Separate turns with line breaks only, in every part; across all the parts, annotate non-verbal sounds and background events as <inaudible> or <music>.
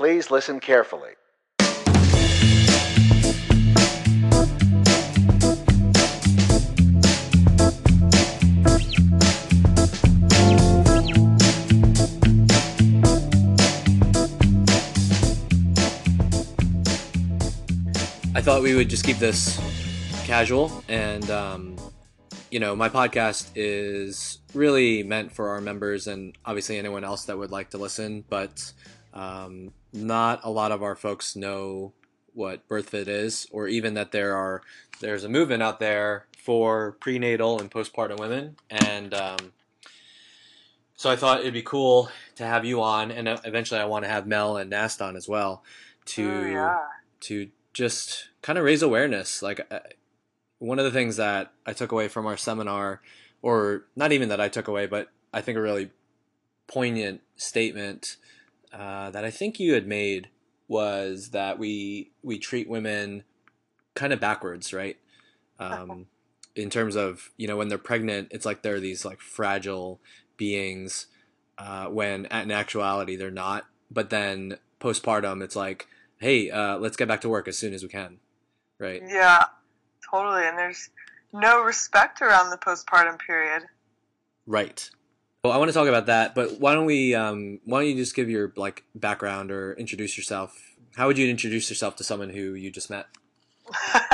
Please listen carefully.
I thought we would just keep this casual and um, you know my podcast is really meant for our members and obviously anyone else that would like to listen but um, not a lot of our folks know what birthfit is or even that there are there's a movement out there for prenatal and postpartum women and um, so i thought it'd be cool to have you on and uh, eventually i want to have mel and nast on as well to
Oh, yeah.
to just kind of raise awareness. Like uh, one of the things that I took away from our seminar, or not even that I took away, but I think a really poignant statement uh, that I think you had made was that we we treat women kind of backwards, right? Um, in terms of you know when they're pregnant, it's like they're these like fragile beings, uh, when in actuality they're not. But then postpartum, it's like hey, uh, let's get back to work as soon as we can, right?
Yeah, totally. And there's no respect around the postpartum period.
Right. Well, I want to talk about that, but why don't we? Um, why don't you just give your like background or introduce yourself? How would you introduce yourself to someone who you just met? <laughs>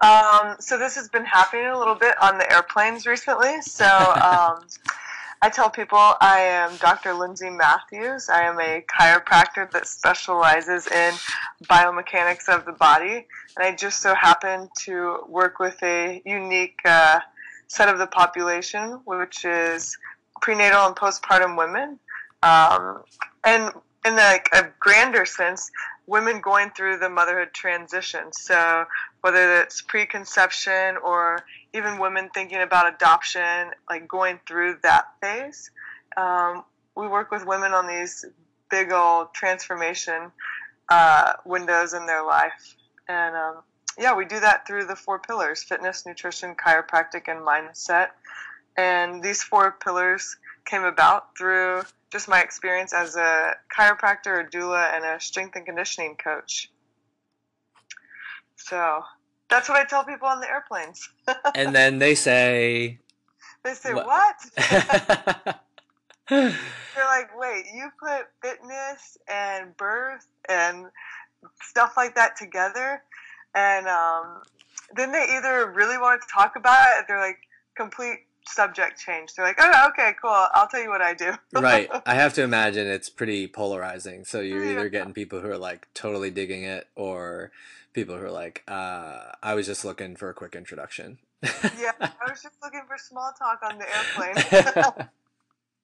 um, so this has been happening a little bit on the airplanes recently. So um, <laughs> I tell people I am Dr. Lindsay Matthews. I am a chiropractor that specializes in biomechanics of the body, and I just so happen to work with a unique uh, set of the population, which is prenatal and postpartum women. Um, and in like a grander sense, women going through the motherhood transition. So whether it's preconception or even women thinking about adoption, like going through that phase, um, we work with women on these big old transformation uh, windows in their life. And um, yeah, we do that through the four pillars fitness, nutrition, chiropractic, and mindset. And these four pillars came about through just my experience as a chiropractor, a doula, and a strength and conditioning coach. So that's what I tell people on the airplanes. <laughs>
and then they say,
they say,
What?
What? <laughs> They're like, Wait, you put fitness and birth and stuff like that together? And um, then they either really want to talk about it, or they're like, complete subject change. They're like, Oh, okay, cool. I'll tell you what I do.
right. <laughs> I have to imagine it's pretty polarizing. So you're either getting people who are like totally digging it, or people who are like, uh, I was just looking for a quick introduction.
yeah, I was just looking for small talk on the airplane. <laughs>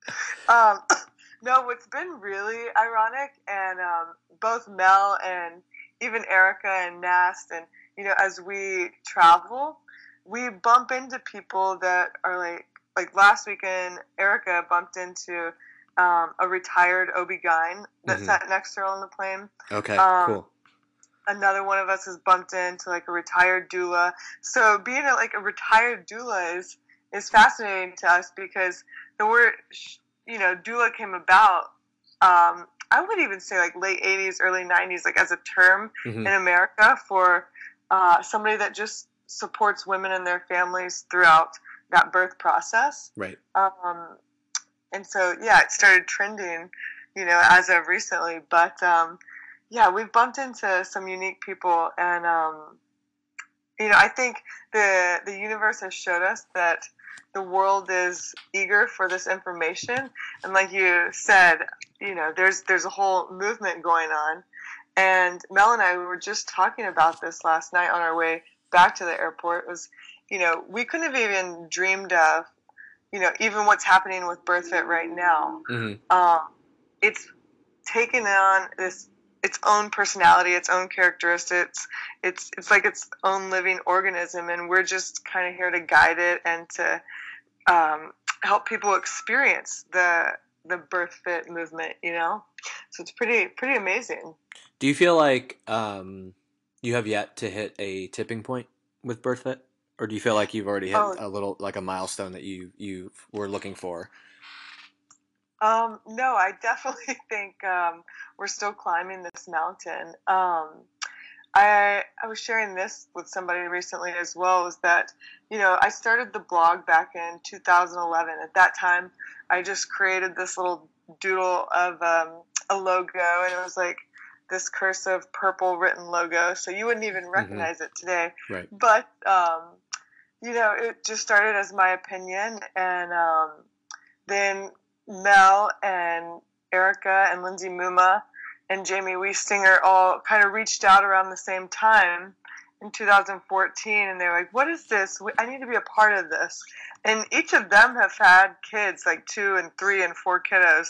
<laughs> um, <coughs> no, what's been really ironic, and um, both Mel and even Erica and Nast, and you know, as we travel, we bump into people that are like, like last weekend, Erica bumped into um, a retired OB-GYN that
Mhm.
sat next to her on the plane
okay,
Um,
cool.
another one of us has bumped into like a retired doula. So being a, like a retired doula is is fascinating to us because the word you know doula came about. Um, I would even say like late '80s, early '90s, like as a term
Mhm.
in America for uh, somebody that just supports women and their families throughout that birth process.
Right.
Um, and so, yeah, it started trending, you know, as of recently. But um, yeah, we've bumped into some unique people, and um, you know, I think the the universe has showed us that the world is eager for this information. And like you said, you know, there's there's a whole movement going on. And Mel and I we were just talking about this last night on our way back to the airport. Was, you know, we couldn't have even dreamed of, you know, even what's happening with BirthFit right now.
hmm
Um, it's taken on this its own personality, its own characteristics. It's it's like its own living organism, and we're just kind of here to guide it and to um, help people experience the the birth fit movement. You know, so it's pretty pretty amazing.
Do you feel like um, you have yet to hit a tipping point with BirthFit, or do you feel like you've already hit
Oh.
a little like a milestone that you you were looking for?
Um, no, I definitely <laughs> think um, we're still climbing this mountain. Um, I I was sharing this with somebody recently as well. Is that you know I started the blog back in 2011. At that time, I just created this little doodle of um, a logo, and it was like this cursive purple written logo, so you wouldn't even recognize mm-hmm. it today.
Right.
But um, you know, it just started as my opinion, and um, then Mel and Erica and Lindsay Muma and Jamie Wiestinger all kind of reached out around the same time in 2014 and they were like, What is this? I need to be a part of this. And each of them have had kids, like two and three and four kiddos.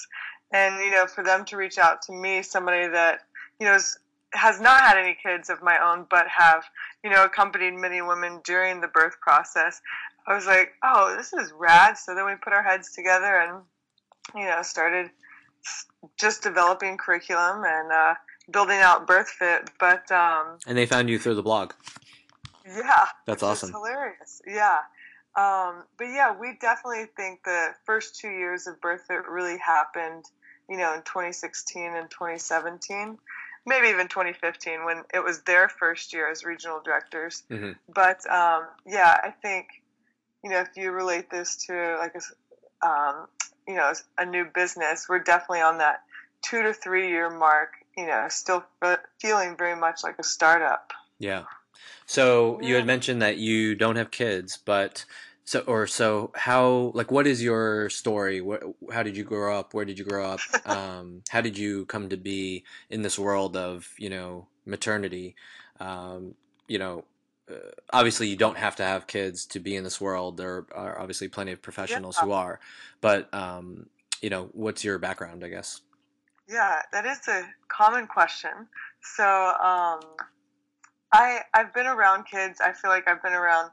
And, you know, for them to reach out to me, somebody that, you know, has not had any kids of my own, but have, you know, accompanied many women during the birth process, I was like, oh, this is rad. So then we put our heads together and, you know, started just developing curriculum and uh, building out BirthFit. But um,
and they found you through the blog.
Yeah,
that's awesome.
hilarious. Yeah. Um, but yeah, we definitely think the first two years of BirthFit really happened, you know, in 2016 and 2017, maybe even 2015 when it was their first year as regional directors. Mm-hmm. But um, yeah, I think, you know, if you relate this to like a, um, you know a new business, we're definitely on that two to three year mark. You know, still feeling very much like a startup.
Yeah. So yeah. you had mentioned that you don't have kids, but so or so how like what is your story? What, how did you grow up? Where did you grow up? <laughs> Um, how did you come to be in this world of you know maternity? Um, you know, uh, obviously you don't have to have kids to be in this world. There are obviously plenty of professionals yeah. who are, but um, you know, what's your background? I guess.
Yeah, that is a common question. So um, I I've been around kids. I feel like I've been around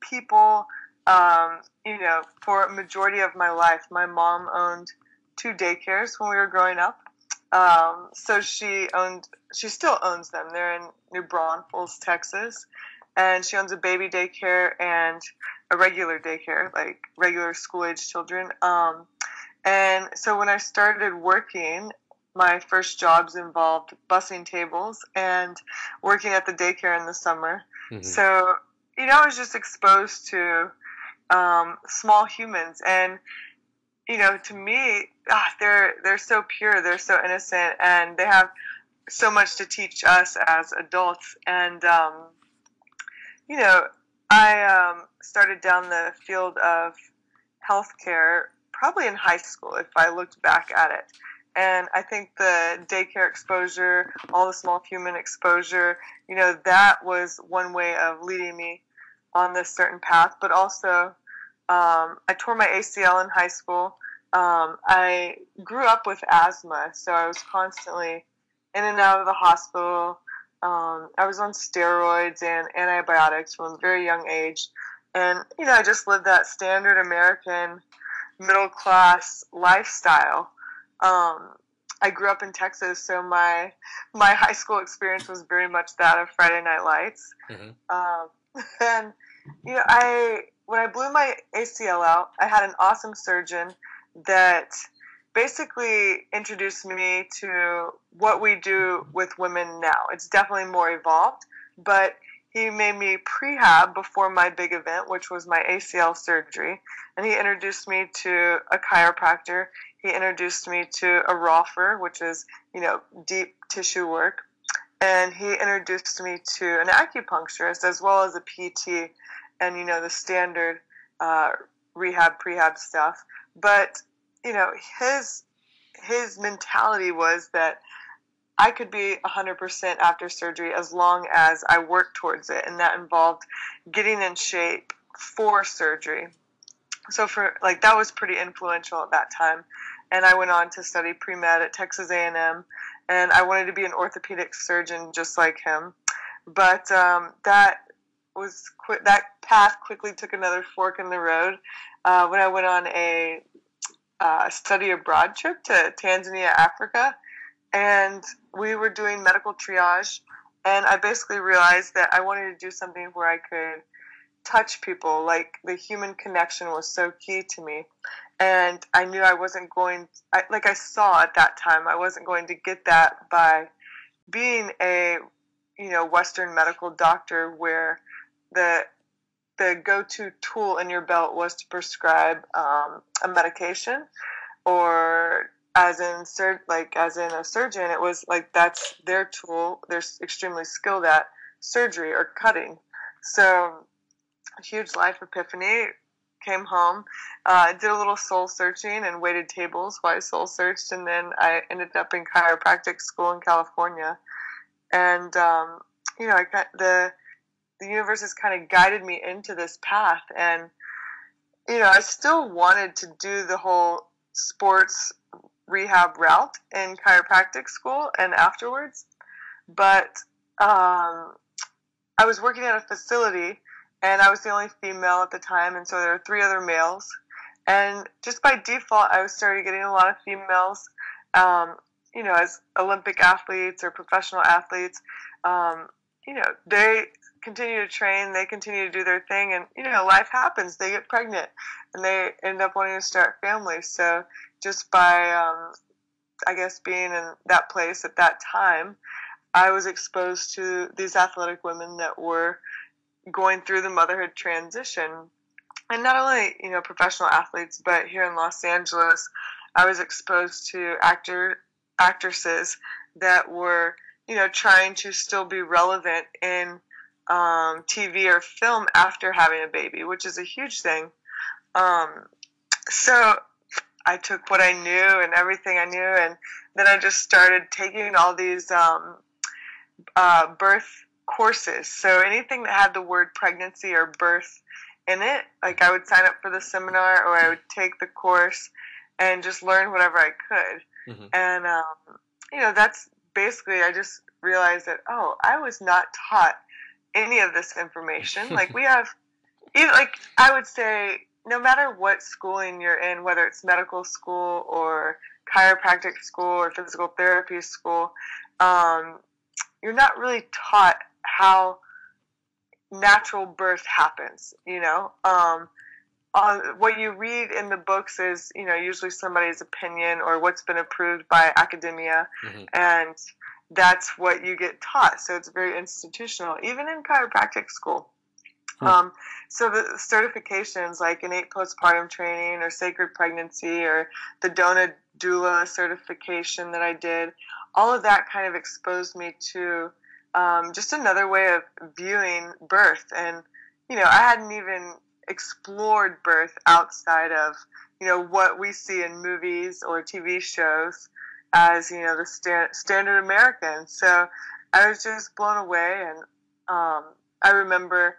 people. Um, you know, for a majority of my life, my mom owned two daycares when we were growing up. Um, so she owned, she still owns them. They're in New Braunfels, Texas, and she owns a baby daycare and a regular daycare, like regular school age children. Um, and so when I started working, my first jobs involved bussing tables and working at the daycare in the summer. Mm-hmm. So, you know, I was just exposed to um, small humans. And, you know, to me, ah, they're, they're so pure, they're so innocent, and they have so much to teach us as adults. And, um, you know, I um, started down the field of healthcare probably in high school if I looked back at it. And I think the daycare exposure, all the small human exposure, you know, that was one way of leading me on this certain path. But also, um, I tore my ACL in high school. Um, I grew up with asthma, so I was constantly in and out of the hospital. Um, I was on steroids and antibiotics from a very young age. And, you know, I just lived that standard American middle class lifestyle. Um, I grew up in Texas, so my my high school experience was very much that of Friday Night Lights. Mm-hmm. Um, <laughs> and you know, I when I blew my ACL out, I had an awesome surgeon that basically introduced me to what we do with women now. It's definitely more evolved, but he made me prehab before my big event, which was my ACL surgery. And he introduced me to a chiropractor. He introduced me to a Rolfer, which is, you know, deep tissue work. And he introduced me to an acupuncturist as well as a PT and, you know, the standard uh, rehab, prehab stuff. But you know, his his mentality was that I could be 100% after surgery as long as I worked towards it, and that involved getting in shape for surgery. So for like that was pretty influential at that time, and I went on to study pre med at Texas A&M, and I wanted to be an orthopedic surgeon just like him, but um, that was that path quickly took another fork in the road uh, when I went on a uh, study abroad trip to Tanzania, Africa, and we were doing medical triage. And I basically realized that I wanted to do something where I could touch people. Like the human connection was so key to me. and I knew I wasn't going. I, like I saw at that time, I wasn't going to get that by being a you know Western medical doctor, where the the go-to tool in your belt was to prescribe um, a medication, or as in sur- like as in a surgeon, it was like that's their tool. They're extremely skilled at surgery or cutting. So, a huge life epiphany. Came home, uh, did a little soul searching and waited tables while I soul searched, and then I ended up in chiropractic school in California. And um, you know, I got the the universe has kind of guided me into this path, and you know, I still wanted to do the whole sports rehab route in chiropractic school and afterwards, but um, I was working at a facility and I was the only female at the time, and so there were three other males. And just by default, I was started getting a lot of females, um, you know, as Olympic athletes or professional athletes. Um, you know, they continue to train, they continue to do their thing, and you know, life happens. They get pregnant, and they end up wanting to start families. So just by, um, I guess, being in that place at that time, I was exposed to these athletic women that were going through the motherhood transition. And not only, you know, professional athletes, but here in Los Angeles, I was exposed to actor actresses that were, you know, trying to still be relevant in um, TV or film after having a baby, which is a huge thing. Um, so I took what I knew and everything I knew, and then I just started taking all these um, uh, birth courses. So anything that had the word pregnancy or birth in it, like I would sign up for the seminar or I would take the course and just learn whatever I could. Mm-hmm. And, um, you know, that's basically, I just realized that, oh, I was not taught any of this information. like <laughs> we have, even like I would say, no matter what schooling you're in, whether it's medical school or chiropractic school or physical therapy school, um, you're not really taught how natural birth happens. You know, um, uh, what you read in the books is you know usually somebody's opinion or what's been approved by academia, mm-hmm. and that's what you get taught. So it's very institutional, even in chiropractic school. Hmm. Um, so the certifications like innate postpartum training or sacred pregnancy or the DONA doula certification that I did, all of that kind of exposed me to um, just another way of viewing birth. And, you know, I hadn't even explored birth outside of, you know, what we see in movies or TV shows as, you know, the sta- standard American. So I was just blown away. And um, I remember,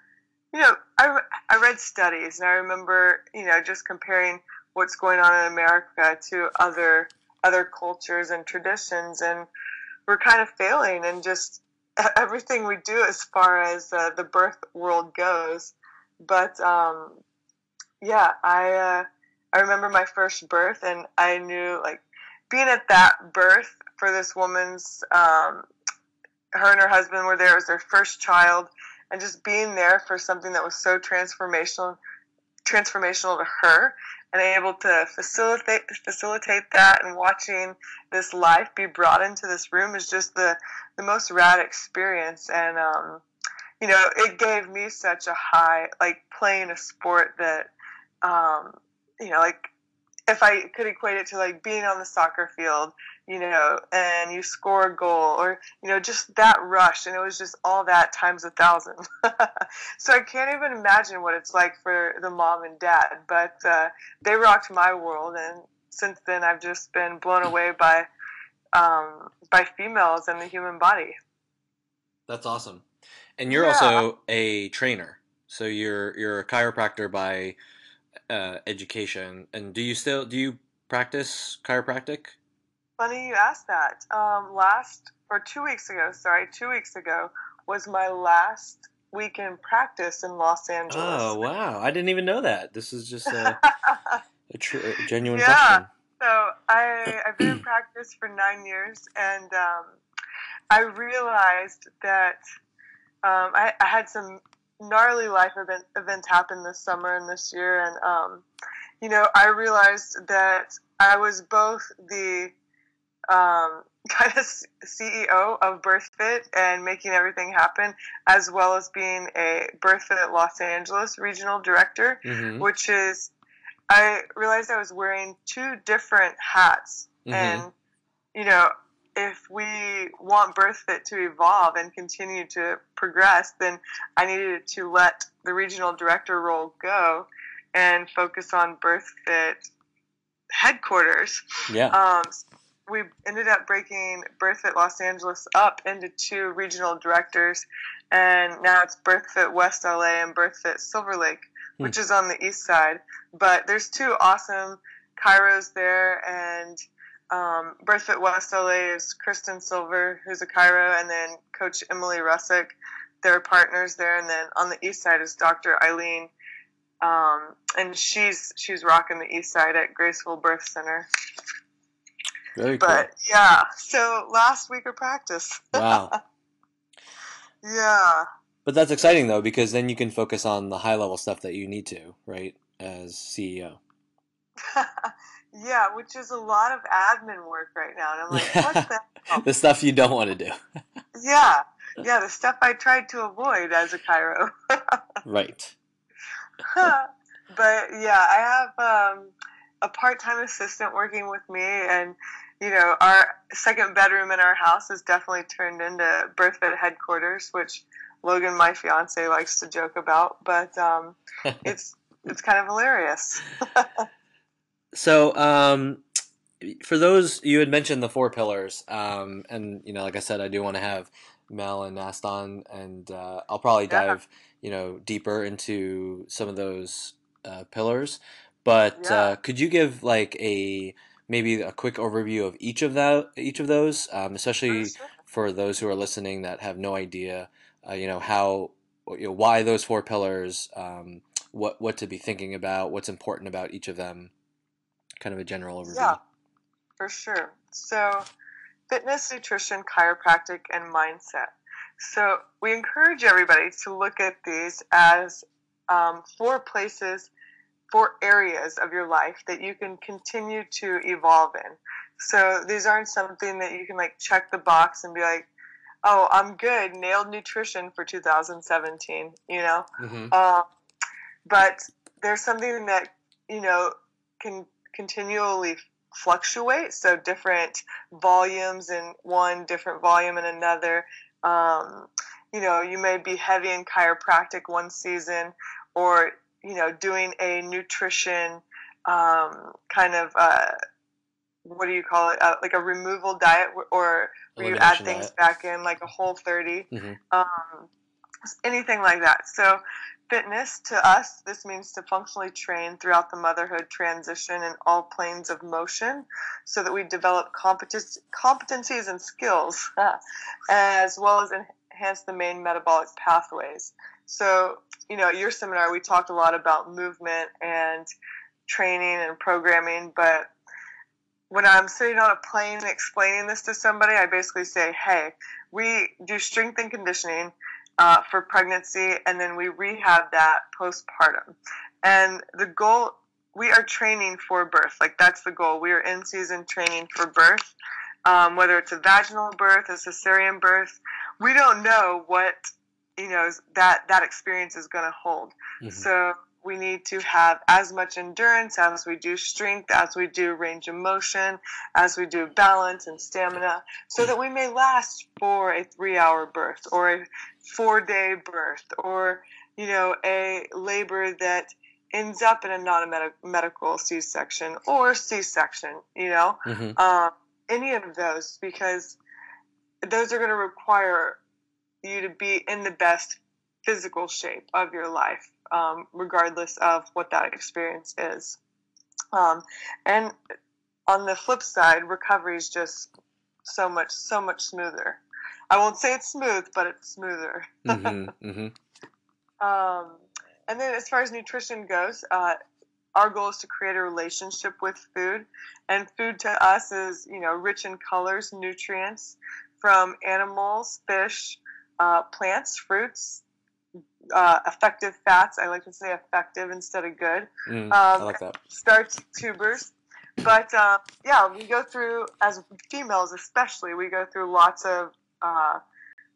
you know, I, I read studies and I remember, you know, just comparing what's going on in America to other other cultures and traditions, and we're kind of failing in just <laughs> everything we do as far as uh, the birth world goes. But um, yeah, I uh, I remember my first birth, and I knew like being at that birth for this woman's. Um, her and her husband were there. It was their first child, and just being there for something that was so transformational, transformational to her, and able to facilitate facilitate that and watching this life be brought into this room is just the the most rad experience and um, you know it gave me such a high like playing a sport that um, you know like if I could equate it to like being on the soccer field, you know, and you score a goal or, you know, just that rush. And it was just all that times a thousand. <laughs> so I can't even imagine what it's like for the mom and dad, but uh, they rocked my world. And since then, I've just been blown away by, um, by females and the human body.
That's awesome. And you're yeah. also a trainer. So you're, you're a chiropractor by uh, education. And do you still do you practice chiropractic?
Funny you asked that. Um, last or two weeks ago, sorry, two weeks ago was my last week in practice in Los Angeles.
Oh wow! I didn't even know that. This is just a, <laughs> a, tr- a genuine yeah. question.
So I I've been in practice for nine years, and um, I realized that um, I, I, had some gnarly life event, events happened this summer and this year, and um, you know, I realized that I was both the um, <laughs> kind of CEO of BirthFit and making everything happen, as well as being a BirthFit Los Angeles regional director,
Mm-hmm.
which is, I realized I was wearing two different hats.
Mhm.
And, you know, if we want BirthFit to evolve and continue to progress, then I needed to let the regional director role go and focus on BirthFit headquarters.
Yeah.
Um, we ended up breaking BirthFit Los Angeles up into two regional directors, and now it's BirthFit West LA and BirthFit Silver Lake,
Hmm.
which is on the east side. But there's two awesome chiros there, and um, BirthFit West LA is Kristen Silver, who's a chiro, and then Coach Emily Russick. They're partners there, and then on the east side is Dr. Eileen. Um, and she's she's rocking the east side at Graceful Birth Center.
Very cool.
But yeah, so last week of practice. <laughs>
wow.
Yeah,
But that's exciting though because then you can focus on the high level stuff that you need to, right? As CEO. <laughs>
yeah, which is a lot of admin work right now, and I'm like, what the? <laughs> hell?
the stuff you don't want to do.
Yeah, <laughs> yeah, the stuff I tried to avoid as a chiro. <laughs>
Right.
but yeah, I have um, a part-time assistant working with me, and you know, our second bedroom in our house is definitely turned into BirthFit headquarters, which Logan, my fiance, likes to joke about. But um, it's it's kind of hilarious.
So, um, for those you had mentioned the four pillars, um, and you know, like I said, I do want to have Mel and Nast on, and uh, I'll probably
Yeah.
dive, you know, deeper into some of those uh, pillars. But
Yeah.
uh, could you give like a maybe a quick overview of each of that, each of those, um, especially for those who are listening that have no idea, uh, you know, how, you know, why those four pillars, um, what what to be thinking about, what's important about each of them, kind of a general overview.
Yeah, for sure. So, fitness, nutrition, chiropractic, and mindset. So, we encourage everybody to look at these as um, four places, four areas of your life that you can continue to evolve in. So, these aren't something that you can like check the box and be like, oh, I'm good, nailed nutrition for 2017, you know?
Mm-hmm.
Um, but there's something that you know can continually fluctuate. So different volumes in one, different volume in another. Um, you know, you may be heavy in chiropractic one season, or you know, doing a nutrition um, kind of uh, what do you call it? Uh, like a removal diet, or where you add things
diet.
back in, like a whole 30
Mhm.
um, anything like that. So, fitness to us, this means to functionally train throughout the motherhood transition in all planes of motion so that we develop competence, competencies and skills, <laughs> as well as enhance the main metabolic pathways. So, you know, at your seminar, we talked a lot about movement and training and programming, but when I'm sitting on a plane explaining this to somebody, I basically say, hey, we do strength and conditioning uh, for pregnancy, and then we rehab that postpartum. And the goal, we are training for birth. Like, that's the goal. We are in season training for birth, um, whether it's a vaginal birth, a cesarean birth. We don't know what, you know, that, that experience is going to hold.
Mhm.
So we need to have as much endurance as we do strength, as we do range of motion, as we do balance and stamina, so that we may last for a three hour birth or a four day birth or, you know, a labor that ends up in a non medical C section or C section, you know,
Mhm.
um, any of those, because those are going to require you to be in the best physical shape of your life, um, regardless of what that experience is. Um, and on the flip side, recovery is just so much, so much smoother. I won't say it's smooth, but it's smoother. <laughs>
Mhm. Mhm.
Um, and then as far as nutrition goes, uh, our goal is to create a relationship with food, and food to us is you know rich in colors, nutrients from animals, fish, uh, plants, fruits, uh, effective fats. I like to say effective instead of good.
Mm,
Um,
I like that.
starch tubers. But uh, yeah, we go through, as females especially, we go through lots of uh,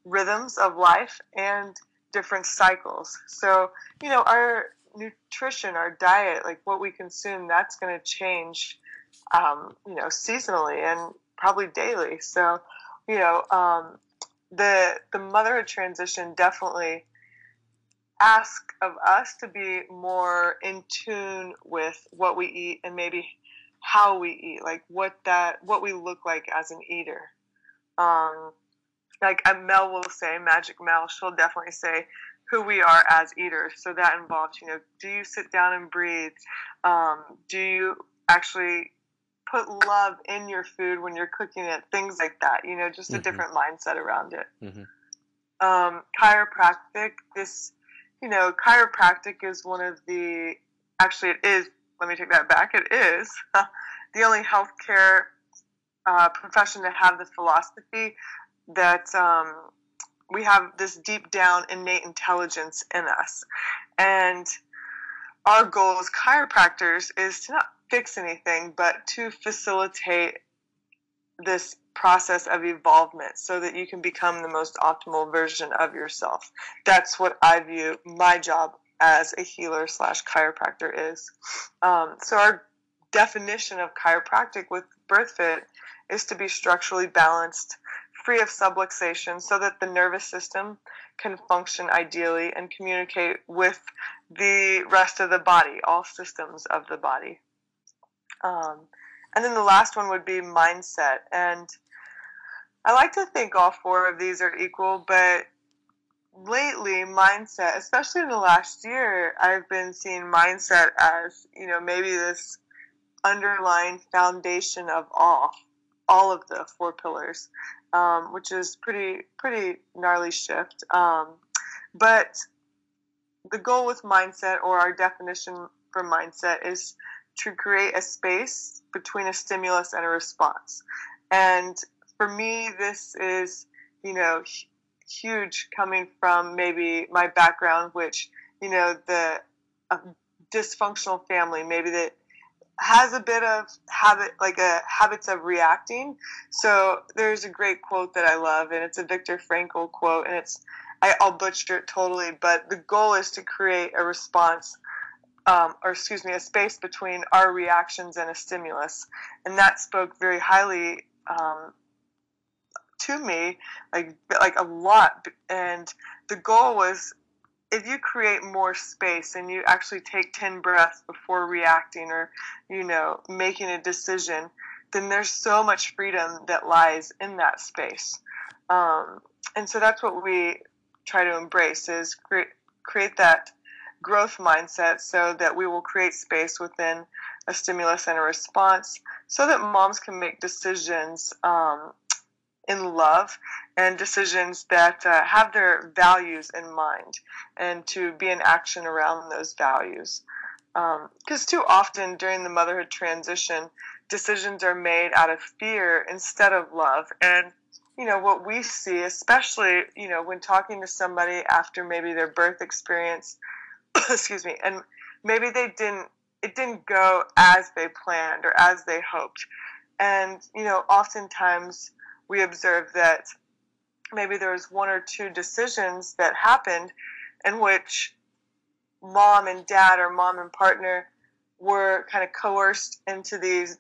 rhythms of life and different cycles. So, you know, our nutrition, our diet, like what we consume, that's going to change, um, you know, seasonally and probably daily. So, you know, um, the the motherhood transition definitely ask of us to be more in tune with what we eat and maybe how we eat, like what that what we look like as an eater. Um, like Mel will say, Magic Mel, she'll definitely say who we are as eaters. So that involves, you know, do you sit down and breathe? Um, do you actually put love in your food when you're cooking it? Things like that. You know, just a
Mhm.
different mindset around it.
Mhm.
Um, chiropractic. This, you know, chiropractic is one of the. Actually, it is. Let me take that back. It is <laughs> the only healthcare uh, profession to have the philosophy that um, we have this deep down innate intelligence in us. And our goal as chiropractors is to not fix anything, but to facilitate this process of evolvement so that you can become the most optimal version of yourself. That's what I view my job as a healer slash chiropractor is. Um, so our definition of chiropractic with BirthFit is to be structurally balanced, free of subluxation, so that the nervous system can function ideally and communicate with the rest of the body, all systems of the body. Um, and then the last one would be mindset. And I like to think all four of these are equal, but lately, mindset, especially in the last year, I've been seeing mindset as, you know, maybe this underlying foundation of all, all of the four pillars, um, which is pretty, pretty gnarly shift. Um, but the goal with mindset, or our definition for mindset, is to create a space between a stimulus and a response. And for me, this is, you know, huge coming from maybe my background, which, you know, the uh, dysfunctional family, maybe that has a bit of habit, like a habits of reacting. So there's a great quote that I love, and it's a Viktor Frankl quote, and it's I, I'll butcher it totally, but the goal is to create a response, um, or excuse me, a space between our reactions and a stimulus, and that spoke very highly um, to me, like like a lot. And the goal was if you create more space and you actually take 10 breaths before reacting or you know making a decision then there's so much freedom that lies in that space. Um, and so that's what we try to embrace is create, create that growth mindset so that we will create space within a stimulus and a response so that moms can make decisions um, in love and decisions that uh, have their values in mind and to be in action around those values. Because too often during the motherhood transition, decisions are made out of fear instead of love. And, you know, what we see, especially, you know, when talking to somebody after maybe their birth experience, <coughs> excuse me, and maybe they didn't, it didn't go as they planned or as they hoped. And, you know, oftentimes we observed that maybe there was one or two decisions that happened in which mom and dad or mom and partner were kind of coerced into these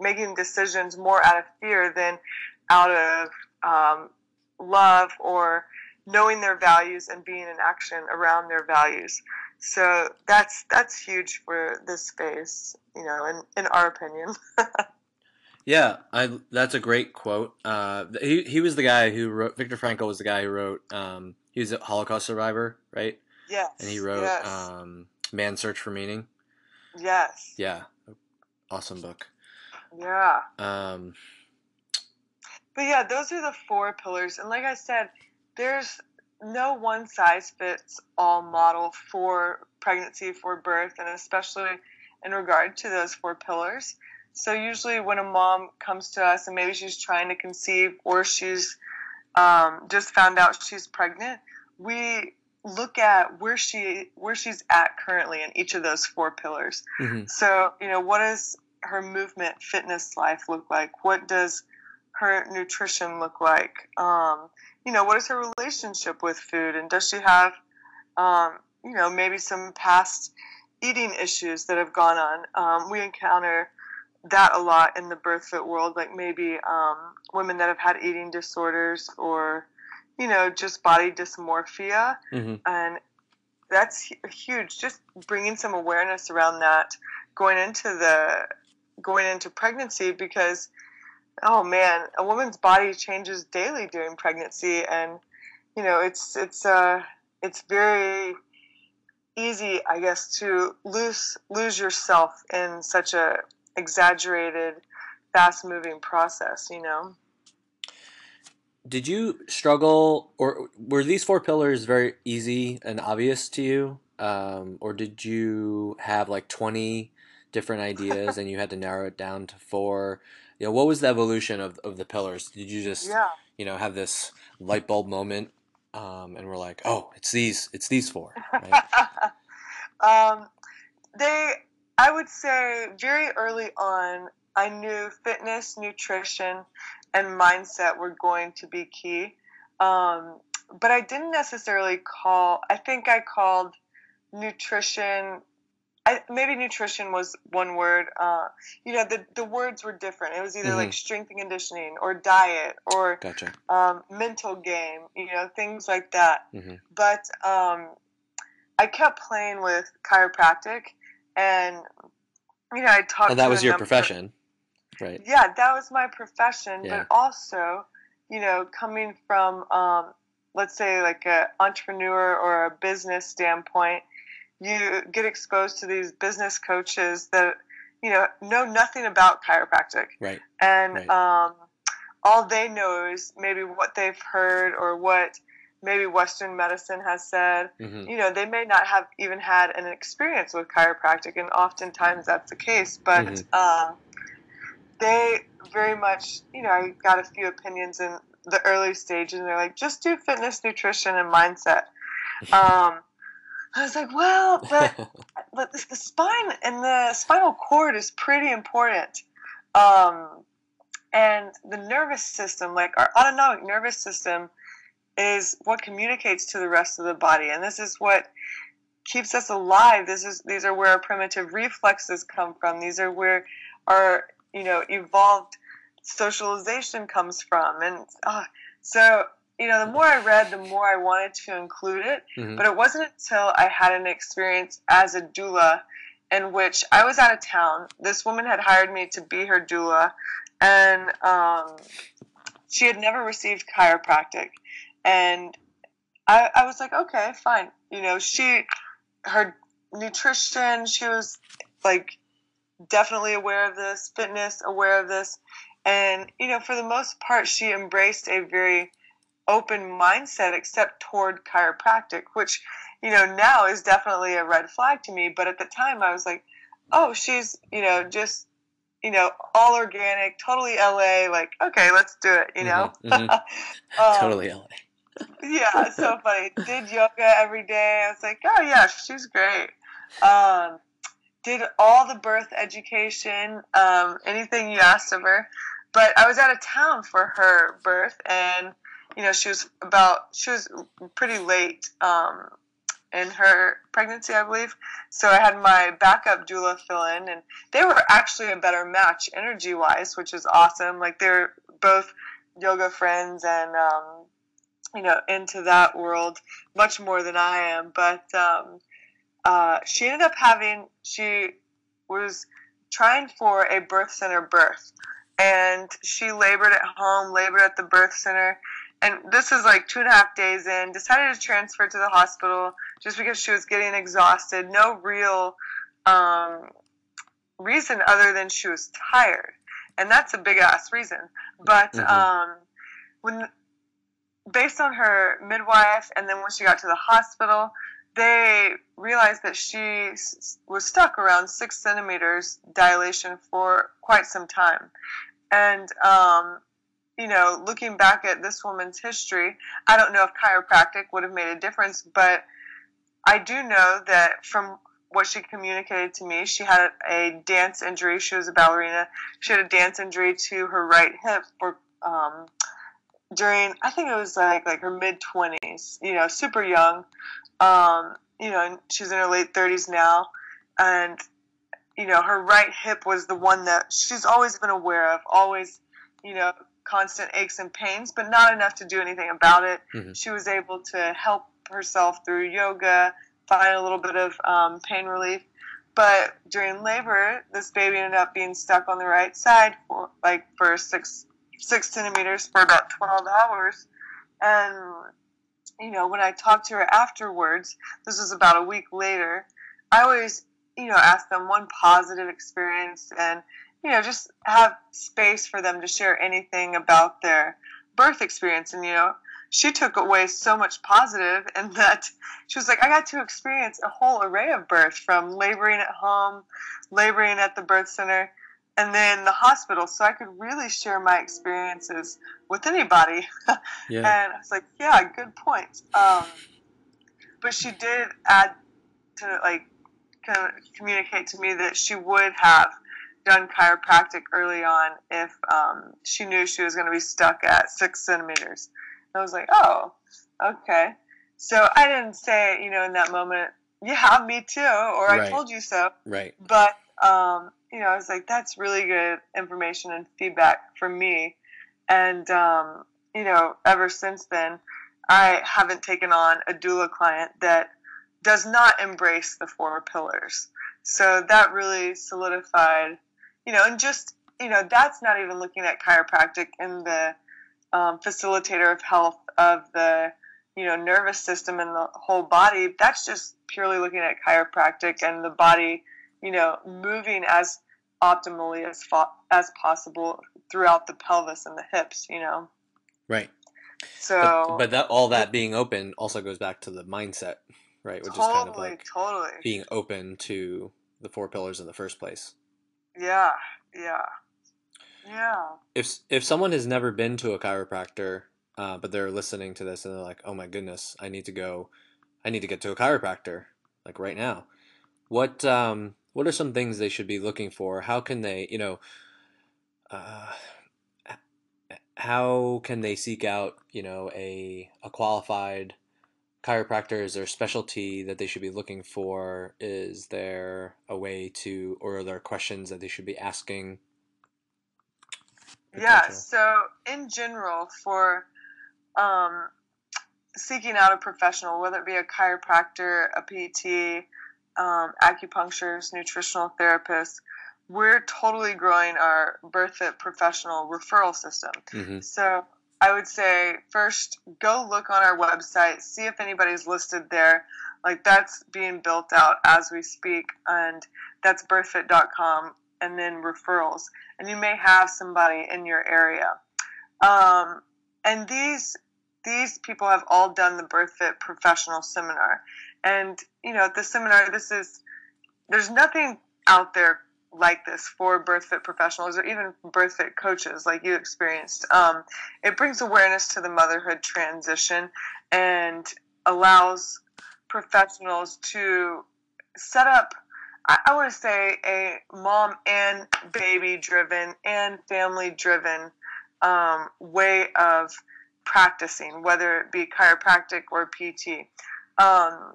making decisions more out of fear than out of um, love or knowing their values and being in action around their values. So that's that's huge for this space, you know, in, in our opinion. <laughs>
Yeah, I that's a great quote. Uh, he he was the guy who wrote. Viktor Frankl was the guy who wrote. Um, he was a Holocaust survivor, right?
yes.
And he wrote
yes.
um, "Man's Search for Meaning."
yes.
Yeah, awesome book.
Yeah.
Um,
But yeah, those are the four pillars. And like I said, there's no one size fits all model for pregnancy, for birth, and especially in regard to those four pillars. So usually when a mom comes to us and maybe she's trying to conceive or she's um, just found out she's pregnant, we look at where she where she's at currently in each of those four pillars.
Mm-hmm.
So, you know, what does her movement fitness life look like? What does her nutrition look like? Um, you know, what is her relationship with food? And does she have, um, you know, maybe some past eating issues that have gone on? Um, we encounter that a lot in the birth fit world, like maybe um, women that have had eating disorders or, you know, just body dysmorphia.
Mm-hmm.
And that's huge. Just bringing some awareness around that going into the going into pregnancy because oh man, a woman's body changes daily during pregnancy, and you know it's it's uh it's very easy, I guess, to lose lose yourself in such a exaggerated, fast moving process. You know.
Did you struggle, or were these four pillars very easy and obvious to you, um, or did you have like twenty different ideas and you had to narrow it down to four? you know, what was the evolution of, of the pillars? Did you just,
Yeah.
you know, have this light bulb moment, um, and we're like, oh, it's these, it's these four, right? <laughs>
um, they, I would say, very early on, I knew fitness, nutrition, and mindset were going to be key. Um, but I didn't necessarily call. I think I called nutrition. I, maybe nutrition was one word. Uh, you know, the the words were different. It was either like
Mhm.
strength and conditioning, or diet, or
Gotcha.
um, mental game. You know, things like that.
hmm
But um, I kept playing with chiropractic, and you know, I talked.
And that was your
number-
profession, right?
yeah, that was my profession,
Yeah.
but also, you know, coming from, um, let's say, like an entrepreneur or a business standpoint, you get exposed to these business coaches that, you know, know nothing about chiropractic,
Right.
and
Right.
um, all they know is maybe what they've heard or what maybe Western medicine has said.
hmm
You know, they may not have even had an experience with chiropractic, and oftentimes that's the case. But
Mhm.
um, they very much, you know, I got a few opinions in the early stages, and they're like, just do fitness, nutrition, and mindset. <laughs> Um, I was like, well, but <laughs> but the, the spine and the spinal cord is pretty important. Um, and the nervous system, like our autonomic nervous system, is what communicates to the rest of the body, and this is what keeps us alive. This is these are where our primitive reflexes come from. These are where our you know evolved socialization comes from, and uh, so you know the more I read, the more I wanted to include it.
Mhm.
But it wasn't until I had an experience as a doula in which I was out of town. This woman had hired me to be her doula, and um, she had never received chiropractic. And I, I was like, okay, fine. You know, she, her nutrition, she was like definitely aware of this, fitness, aware of this. And, you know, for the most part, she embraced a very open mindset except toward chiropractic, which, you know, now is definitely a red flag to me. But at the time, I was like, oh, she's, you know, just, you know, all organic, totally LA, like, okay, let's do it, you know?
Mhm, mhm. <laughs>
Um,
totally LA.
Yeah, so funny. Did yoga every day. I was like, oh yeah, she's great. Um, did all the birth education, um, anything you asked of her. But I was out of town for her birth, and you know she was about she was pretty late um, in her pregnancy, I believe. So I had my backup doula fill in, and they were actually a better match energy wise, which is awesome. Like they're both yoga friends and um, you know into that world much more than I am. But um, uh, she ended up having she was trying for a birth center birth, and she labored at home, labored at the birth center. And this is like two and a half days in, decided to transfer to the hospital just because she was getting exhausted. No real um, reason other than she was tired. And that's a big ass reason. But
Mhm.
um, when based on her midwife and then when she got to the hospital they realized that she was stuck around six centimeters dilation for quite some time and um, you know, looking back at this woman's history, I don't know if chiropractic would have made a difference, but I do know that from what she communicated to me, she had a dance injury. She was a ballerina. She had a dance injury to her right hip for um, during I think it was like like her mid twenties. You know, super young. Um, you know, she's in her late thirties now, and you know, her right hip was the one that she's always been aware of. Always, you know, constant aches and pains, but not enough to do anything about it. Mm-hmm. She was able to help herself through yoga, find a little bit of um, pain relief. But during labor, this baby ended up being stuck on the right side for like for six six centimeters for about twelve hours. And you know, when I talked to her afterwards, this was about a week later. I always, you know, ask them one positive experience and you know, just have space for them to share anything about their birth experience. And, you know, she took away so much positive and <laughs> that she was like, I got to experience a whole array of birth from laboring at home, laboring at the birth center, and then the hospital. So I could really share my experiences with anybody. <laughs> Yeah. and I was like, yeah, good point. Um, but she did add to like kind of communicate to me that she would have done chiropractic early on if um, she knew she was going to be stuck at six centimeters. I was like, oh, okay. So I didn't say, you know, in that moment, yeah, me too, or right. I told you so.
Right.
But, um, you know, I was like, that's really good information and feedback for me. And, um, you know, ever since then, I haven't taken on a doula client that does not embrace the four pillars. So that really solidified you know, and just you know, that's not even looking at chiropractic and the um, facilitator of health of the you know nervous system and the whole body. That's just purely looking at chiropractic and the body, you know, moving as optimally as fo- as possible throughout the pelvis and the hips. You know.
Right.
So,
but, but that all that being open also goes back to the mindset, right? Which
totally,
is kind of
like totally
being open to the four pillars in the first place.
Yeah, yeah, yeah.
If if someone has never been to a chiropractor, uh, but they're listening to this and they're like, "Oh my goodness, I need to go, I need to get to a chiropractor like right now." What um what are some things they should be looking for? How can they, you know, uh, how can they seek out, you know, a a qualified chiropractor? Is there a specialty that they should be looking for? Is there a way to, or are there questions that they should be asking?
Yeah, so in general, for um, seeking out a professional, whether it be a chiropractor, a PT, um, acupuncturist, nutritional therapist, we're totally growing our BirthFit professional referral system. Mm-hmm. So I would say first go look on our website, see if anybody's listed there. Like that's being built out as we speak, and that's birthfit.com, and then referrals. And you may have somebody in your area. Um, and these these people have all done the BirthFit professional seminar. And you know, the seminar, this is there's nothing out there like this for BirthFit professionals or even BirthFit coaches like you experienced. Um, it brings awareness to the motherhood transition and allows professionals to set up, I, I want to say, a mom and baby driven and family driven um, way of practicing, whether it be chiropractic or PT. Um,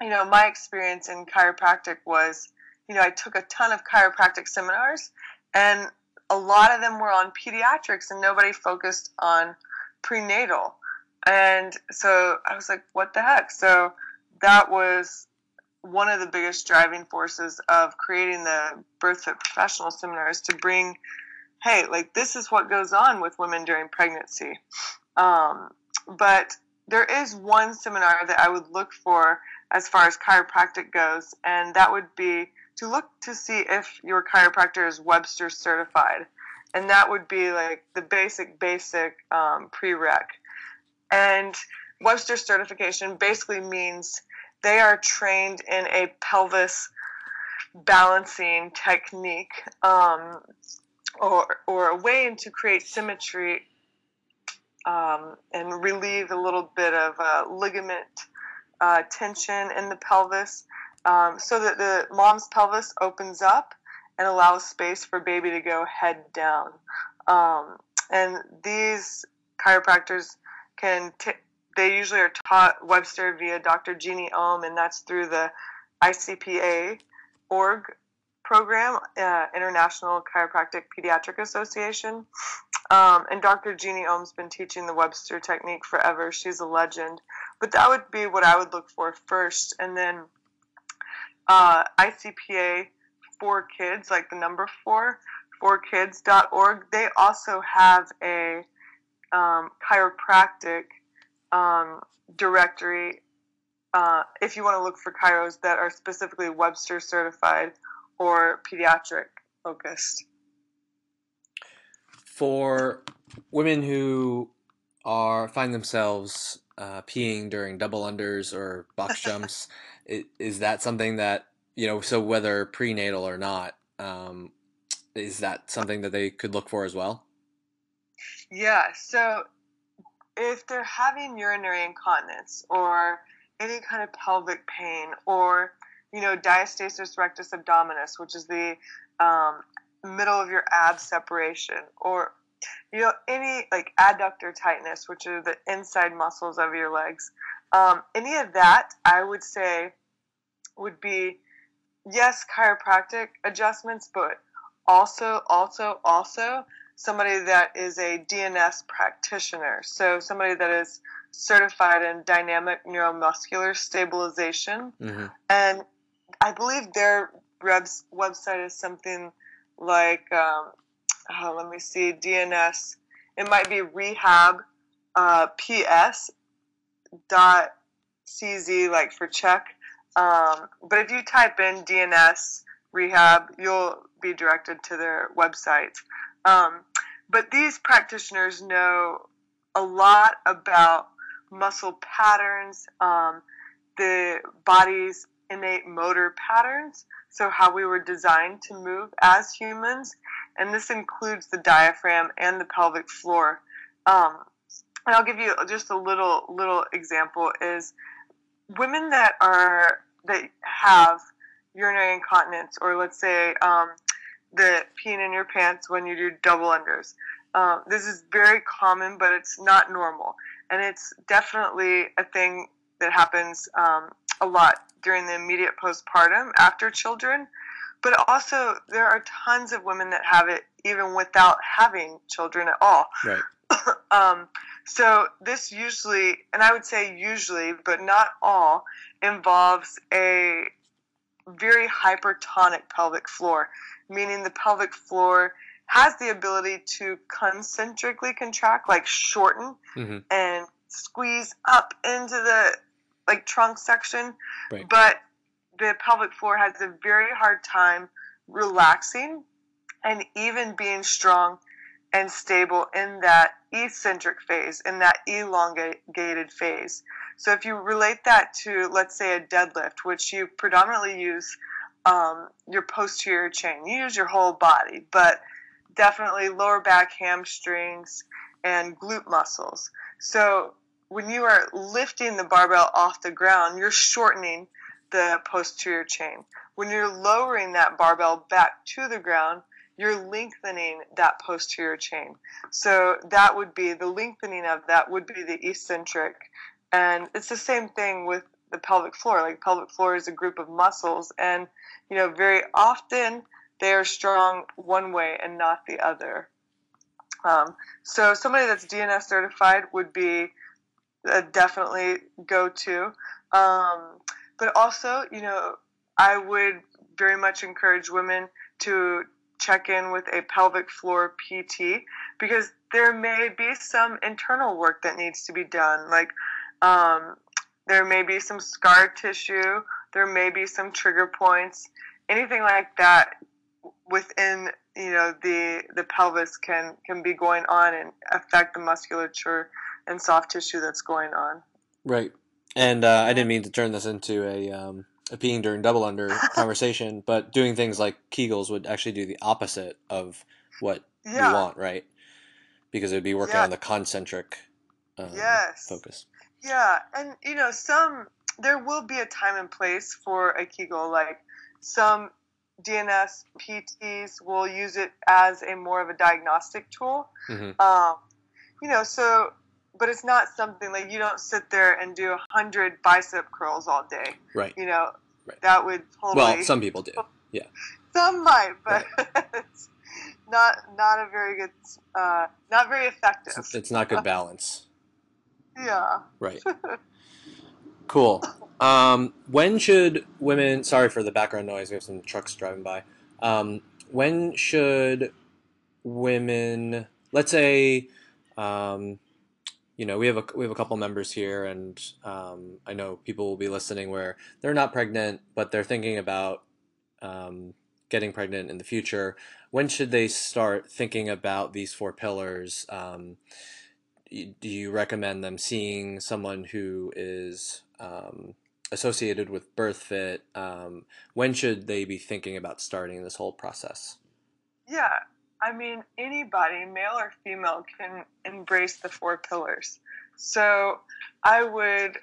you know, my experience in chiropractic was you know, I took a ton of chiropractic seminars, and a lot of them were on pediatrics, and nobody focused on prenatal. And so I was like, what the heck? So that was one of the biggest driving forces of creating the BirthFit professional seminars to bring, hey, like this is what goes on with women during pregnancy. Um, but there is one seminar that I would look for as far as chiropractic goes, and that would be to look to see if your chiropractor is Webster certified. And that would be like the basic, basic um, prereq. And Webster certification basically means they are trained in a pelvis balancing technique um, or, or a way to create symmetry um, and relieve a little bit of uh, ligament uh, tension in the pelvis um, so that the mom's pelvis opens up and allows space for baby to go head down. Um, and these chiropractors can, t- they usually are taught Webster via Dr. Jeanne Ohm, and that's through the ICPA org program, uh, International Chiropractic Pediatric Association. Um, and Dr. Jeanne Ohm's been teaching the Webster technique forever. She's a legend. But that would be what I would look for first. And then uh, ICPA for kids, like the number four, for forkids.org, they also have a um, chiropractic um, directory uh, if you want to look for chiros that are specifically Webster certified or pediatric focused.
For women who are find themselves uh, peeing during double unders or box <laughs> jumps, it, is that something that you know? So whether prenatal or not, um, is that something that they could look for as well?
Yeah. So if they're having urinary incontinence or any kind of pelvic pain or you know diastasis rectus abdominis which is the um, middle of your ab separation or you know any like adductor tightness which are the inside muscles of your legs um, any of that i would say would be yes chiropractic adjustments but also also also somebody that is a dns practitioner so somebody that is certified in dynamic neuromuscular stabilization. Mm-hmm. And I believe their website is something like, um, oh, let me see, DNS. It might be rehab uh, ps dot cz like for check. Um, but if you type in DNS rehab, you'll be directed to their website. Um, but these practitioners know a lot about muscle patterns, um, the body's innate motor patterns, so how we were designed to move as humans, and this includes the diaphragm and the pelvic floor. Um, and I'll give you just a little little example is women that are that have urinary incontinence, or let's say um, the peeing in your pants when you do double unders. Uh, this is very common, but it's not normal and it's definitely a thing that happens um, a lot during the immediate postpartum after children. But also, there are tons of women that have it even without having children at all.
Right. <coughs>
um, so this usually, and I would say usually, but not all, involves a very hypertonic pelvic floor, meaning the pelvic floor has the ability to concentrically contract, like shorten mm-hmm. and squeeze up into the like trunk section. Right. But the pelvic floor has a very hard time relaxing and even being strong and stable in that eccentric phase, in that elongated phase. So if you relate that to, let's say, a deadlift, which you predominantly use um, your posterior chain, you use your whole body, but definitely lower back hamstrings and glute muscles. So when you are lifting the barbell off the ground, you're shortening the posterior chain. When you're lowering that barbell back to the ground, you're lengthening that posterior chain. So that would be the lengthening of that would be the eccentric. And it's the same thing with the pelvic floor. Like pelvic floor is a group of muscles and you know very often they are strong one way and not the other. Um, so somebody that's DNS certified would be uh, definitely go to. Um, but also, you know, I would very much encourage women to check in with a pelvic floor PT because there may be some internal work that needs to be done. Like, um, there may be some scar tissue, there may be some trigger points, anything like that within you know the the pelvis can can be going on and affect the musculature and soft tissue that's going on.
Right. And uh, I didn't mean to turn this into a um, a peeing during double under <laughs> conversation, but doing things like Kegels would actually do the opposite of what yeah. you want, right? Because it would be working yeah. on the concentric um,
Yes.
focus.
Yeah, and you know, some there will be a time and place for a Kegel. Like some DNS PTs will use it as a more of a diagnostic tool.
hmm
Um, you know, so but it's not something like you don't sit there and do a hundred bicep curls all day.
Right.
You know,
Right.
that would totally.
Well, some people do. Yeah.
Some might, but it's <laughs> not not a very good, uh, not very effective.
It's, it's not good balance. <laughs>
yeah.
Right. Cool. Um, when should women? Sorry for the background noise. We have some trucks driving by. Um, when should women? Let's say, um, you know, we have a we have a couple members here, and um, I know people will be listening where they're not pregnant, but they're thinking about um, getting pregnant in the future. When should they start thinking about these four pillars? Um, do you recommend them seeing someone who is um, associated with BirthFit? Um, when should they be thinking about starting this whole process?
Yeah, I mean, anybody, male or female, can embrace the four pillars. So I would,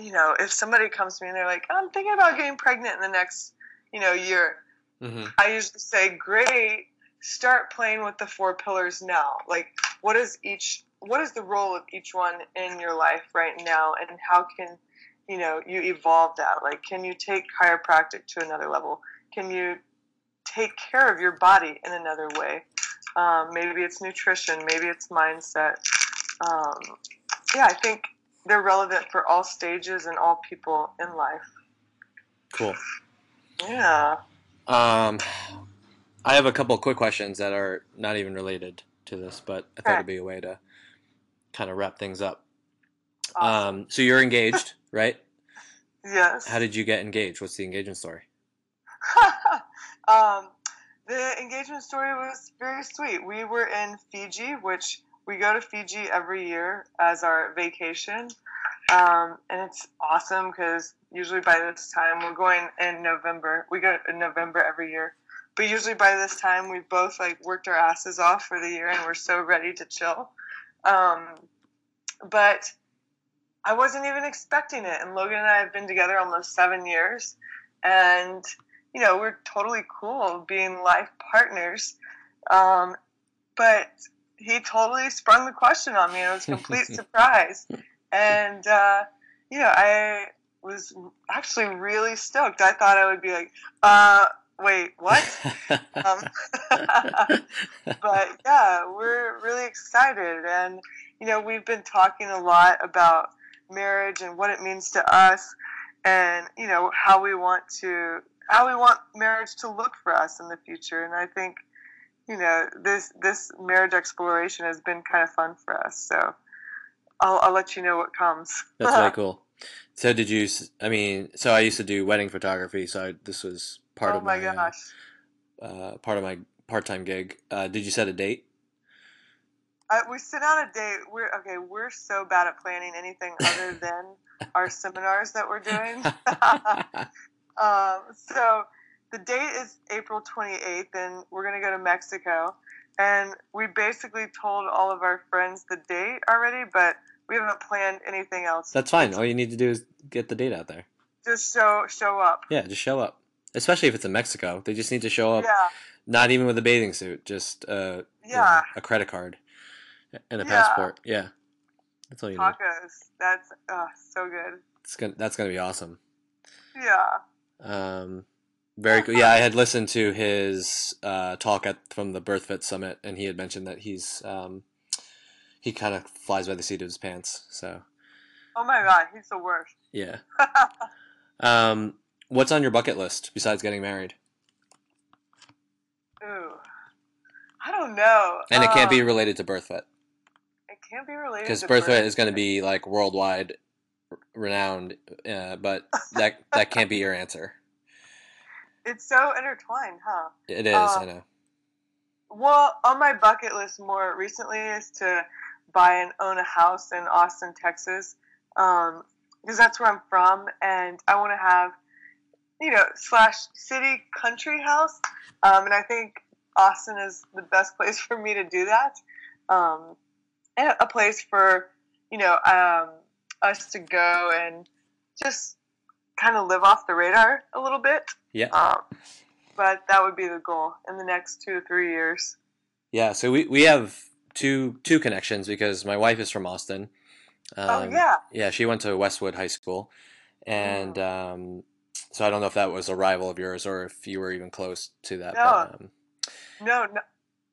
you know, if somebody comes to me and they're like, I'm thinking about getting pregnant in the next, you know, year,
Mm-hmm.
I usually say, great, start playing with the four pillars now. Like, what is each, what is the role of each one in your life right now, and how can, you know, you evolve that? Like, can you take chiropractic to another level? Can you take care of your body in another way? Um, maybe it's nutrition, maybe it's mindset. Um, yeah, I think they're relevant for all stages and all people in life.
Cool.
Yeah.
Um, I have a couple quick questions that are not even related to this, but I thought
Okay.
it'd be a way to kind of wrap things up.
Awesome.
Um, so you're engaged, <laughs> right?
yes.
How did you get engaged? What's the engagement story? <laughs>
um, the engagement story was very sweet. We were in Fiji, which we go to Fiji every year as our vacation. Um, and it's awesome because usually by this time we're going in November. We go in November every year. But usually by this time we've both like worked our asses off for the year and we're so ready to chill. Um, but I wasn't even expecting it. And Logan and I have been together almost seven years. And you know, we're totally cool being life partners. Um, but he totally sprung the question on me. It was a complete <laughs> surprise. And, uh, you know, I was actually really stoked. I thought I would be like, uh, wait, what? <laughs> um, <laughs> but yeah, we're really excited. And, you know, we've been talking a lot about marriage and what it means to us and, you know, how we want to how we want marriage to look for us in the future. And I think, you know, this this marriage exploration has been kind of fun for us. So I'll, I'll let you know what comes. <laughs>
That's really cool. <laughs> So did you? I mean, so I used to do wedding photography, so I, this was part
oh
of
my
my, uh,
gosh.
uh, part of my part-time gig. Uh, did you set a date?
Uh, we set out a date. We're okay. We're so bad at planning anything other than <laughs> our seminars that we're doing. Um, so the date is April 28th, and we're gonna go to Mexico. And we basically told all of our friends the date already, but we haven't planned anything else.
That's fine. All you need to do is get the date out there.
Just show show up.
Yeah, just show up. Especially if it's in Mexico, they just need to show up.
Yeah,
Not even with a bathing suit, just uh, you know,
yeah.
a credit card and a
Yeah.
passport. Yeah, that's all you need.
Tacos. That's uh, so good.
It's gonna, that's gonna be awesome.
Yeah.
Um, very cool. Yeah, I had listened to his uh, talk at from the BirthFit Summit, and he had mentioned that he's um, he kind of flies by the seat of his pants. So
Oh my god, he's the worst.
yeah. <laughs> Um, what's on your bucket list besides getting married?
Ooh. I don't know.
And it can't be
Um,
related to BirthFit
It can't be related
because BirthFit
birth.
is going to be like worldwide renowned, uh, but <laughs> that that can't be your answer.
It's so intertwined, huh?
It is. I
Um,
know.
Well, on my bucket list more recently is to buy and own a house in Austin, Texas, um, because that's where I'm from, and I want to have, you know, slash city country house, um, and I think Austin is the best place <laughs> for me to do that, um, and a place for, you know, um, us to go and just kind of live off the radar a little bit.
Yeah.
Um, but that would be the goal in the next two three years.
Yeah, so we, we have two two connections because my wife is from Austin. Um,
oh yeah.
Yeah, she went to Westwood High School, and um, so I don't know if that was a rival of yours or if you were even close to that.
No.
But, um,
No, no.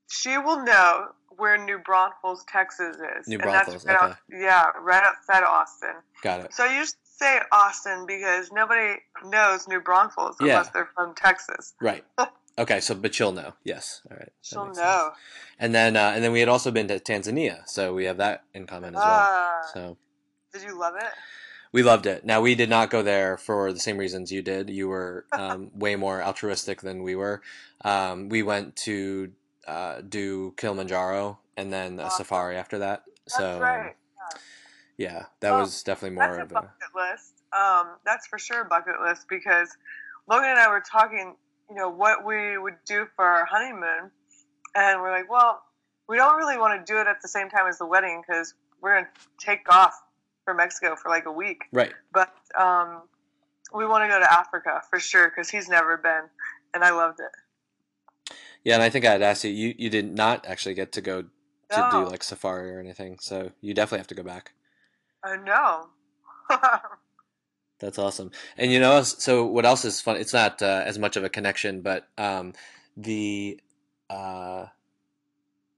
She will know where New Braunfels, Texas is.
New
And that's
Braunfels,
right
okay.
out- yeah, right outside Austin.
got it.
So you just say Austin because nobody knows New Braunfels
Yeah.
unless they're from Texas.
Right. <laughs> Okay, so but she'll know. Yes. All right.
She'll
makes sense.
know.
And then uh, and then we had also been to Tanzania, so we have that in common as well.
Ah,
So
did you love it?
we loved it. Now we did not go there for the same reasons you did. You were <laughs> um, way more altruistic than we were. Um, we went to uh, do Kilimanjaro and then a
Awesome.
safari after that.
That's
so um,
right.
yeah, that
Oh,
was definitely more
a
of a
bucket list. Um, that's for sure a bucket list because Logan and I were talking, you know, what we would do for our honeymoon, and we're like, well, we don't really want to do it at the same time as the wedding because we're gonna take off for Mexico for like a week,
right.
but um, we want to go to Africa for sure because he's never been, and I loved it.
Yeah, and I think I had asked you. You you did not actually get to go to
No.
do like safari or anything, so you definitely have to go back.
I know. <laughs>
That's awesome. And you know, so what else is fun? It's not uh, as much of a connection, but um, the uh,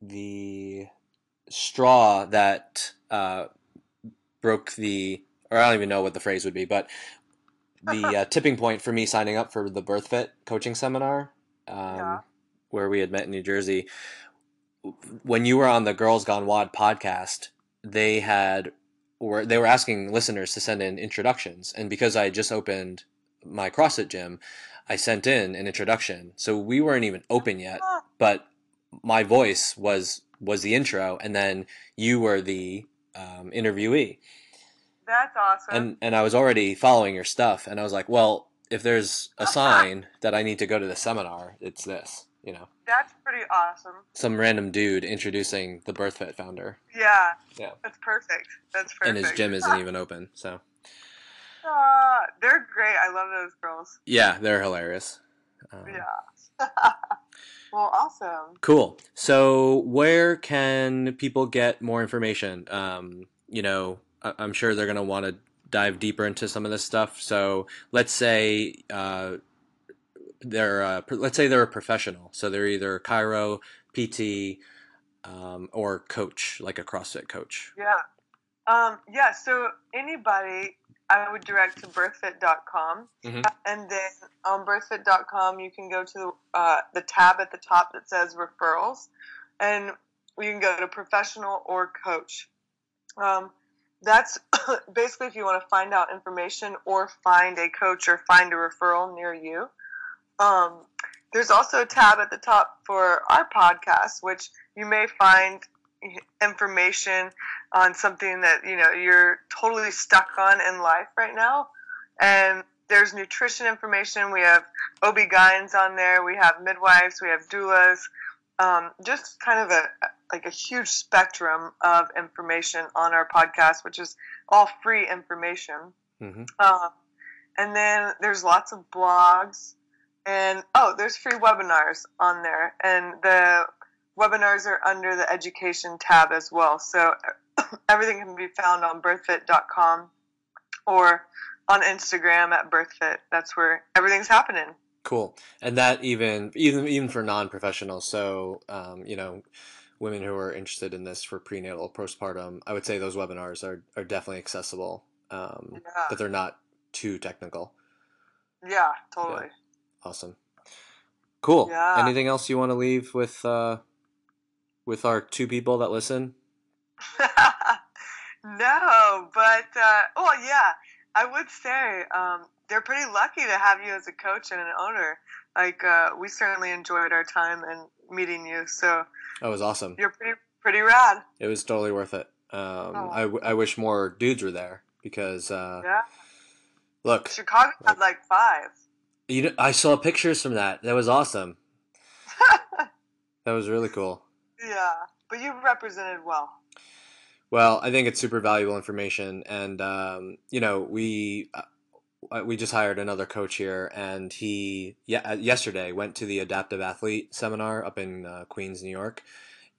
the straw that uh, broke the, or I don't even know what the phrase would be, but the uh, <laughs> tipping point for me signing up for the BirthFit coaching seminar, um,
Yeah.
Where we had met in New Jersey. When you were on the Girls Gone WOD podcast, they had or they were asking listeners to send in introductions and because i had just opened my crossfit gym i sent in an introduction so we weren't even open yet but my voice was was the intro and then you were the um, interviewee
That's awesome.
and and i was already following your stuff and i was like well if there's a <laughs> sign that i need to go to the seminar it's this you know
That's pretty awesome.
some random dude introducing the birthfit founder
Yeah.
Yeah.
That's perfect. That's perfect.
and his gym <laughs> isn't even open so
Ah, they're great. I love those girls.
yeah they're hilarious um,
Yeah. <laughs> well, awesome.
Cool. So, where can people get more information? Um, you know, I- I'm sure they're going to want to dive deeper into some of this stuff. So, let's say uh, they're uh, let's say they're a professional. So they're either chiro, PT, um, or coach, like a CrossFit coach.
Yeah. Um, yeah, so anybody I would direct to birthfit.com.
Mhm.
And then on birthfit.com, you can go to the, uh, the tab at the top that says referrals. And you can go to professional or coach. Um, that's <coughs> basically if you want to find out information or find a coach or find a referral near you. Um, there's also a tab at the top for our podcast, which you may find information on something that you know you're totally stuck on in life right now. And there's nutrition information. We have ob-gyns on there. We have midwives. We have doulas. Um, just kind of a like a huge spectrum of information on our podcast which is all free information.
Hmm
um, and then there's lots of blogs and oh there's free webinars on there. And the webinars are under the education tab as well. So <coughs> everything can be found on birthfit.com or on instagram at birthfit. That's where everything's happening.
Cool. And that even even even for non-professionals, so um, you know, women who are interested in this for prenatal, postpartum, I would say those webinars are are definitely accessible, um,
yeah.
but they're not too technical.
yeah totally
Awesome. Cool.
Yeah.
Anything else you want to leave with uh, with our two people that listen? <laughs>
no, but uh, oh yeah, I would say um, they're pretty lucky to have you as a coach and an owner. Like uh, we certainly enjoyed our time and meeting you, so
That was awesome.
you're pretty pretty rad.
It was totally worth it. Um,
Oh.
I, w- I wish more dudes were there because uh,
Yeah,
look,
Chicago had like five.
You know, I saw pictures from that. That was awesome. <laughs> That was really cool.
yeah, but you represented well.
Well, I think it's super valuable information, and um, you know, we uh, we just hired another coach here, and he yeah, yesterday went to the adaptive athlete seminar up in uh, Queens, New York,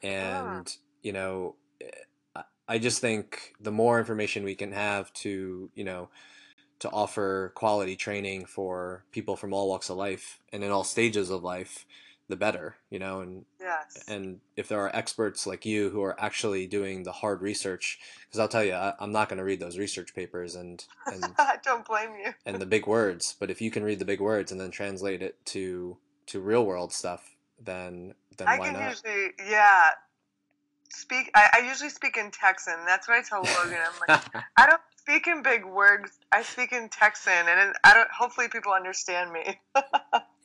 and you know, eh, I just think the more information we can have to you know to offer quality training for people from all walks of life and in all stages of life the better you know and
yes.
and if there are experts like you who are actually doing the hard research because i'll tell you I, am not going to read those research papers and and <laughs>
I don't blame you.
and the big words but if you can read the big words and then translate it to to real world stuff then then
I
why
can
not
usually, yeah, speak. I, I usually speak in Texan. That's what I tell Logan. I'm like, <laughs> I don't speak in big words. I speak in Texan, and I don't. Hopefully, people understand me. <laughs>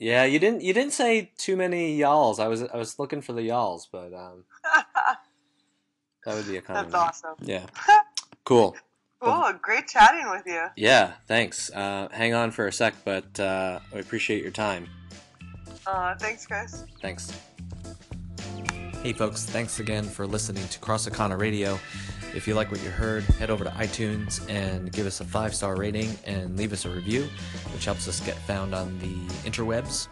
yeah you didn't you didn't say too many y'alls i was i was looking for the y'alls but um <laughs> that would be a
That's awesome.
yeah <laughs> cool
Cool. Great chatting with you.
Yeah, thanks. Uh, hang on for a sec, but uh, I appreciate your time.
Uh, thanks, Chris.
Thanks. Hey, folks, thanks again for listening to CrossFit Kanna Radio. If you like what you heard, head over to iTunes and give us a five star rating and leave us a review, which helps us get found on the interwebs.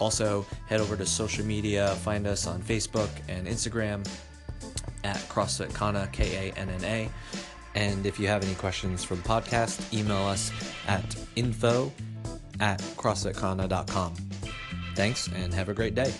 Also, head over to social media, find us on Facebook and Instagram at CrossFit Kanna, K A N N A. And if you have any questions for the podcast, email us at info at crossfitkanna.com. Thanks and have a great day.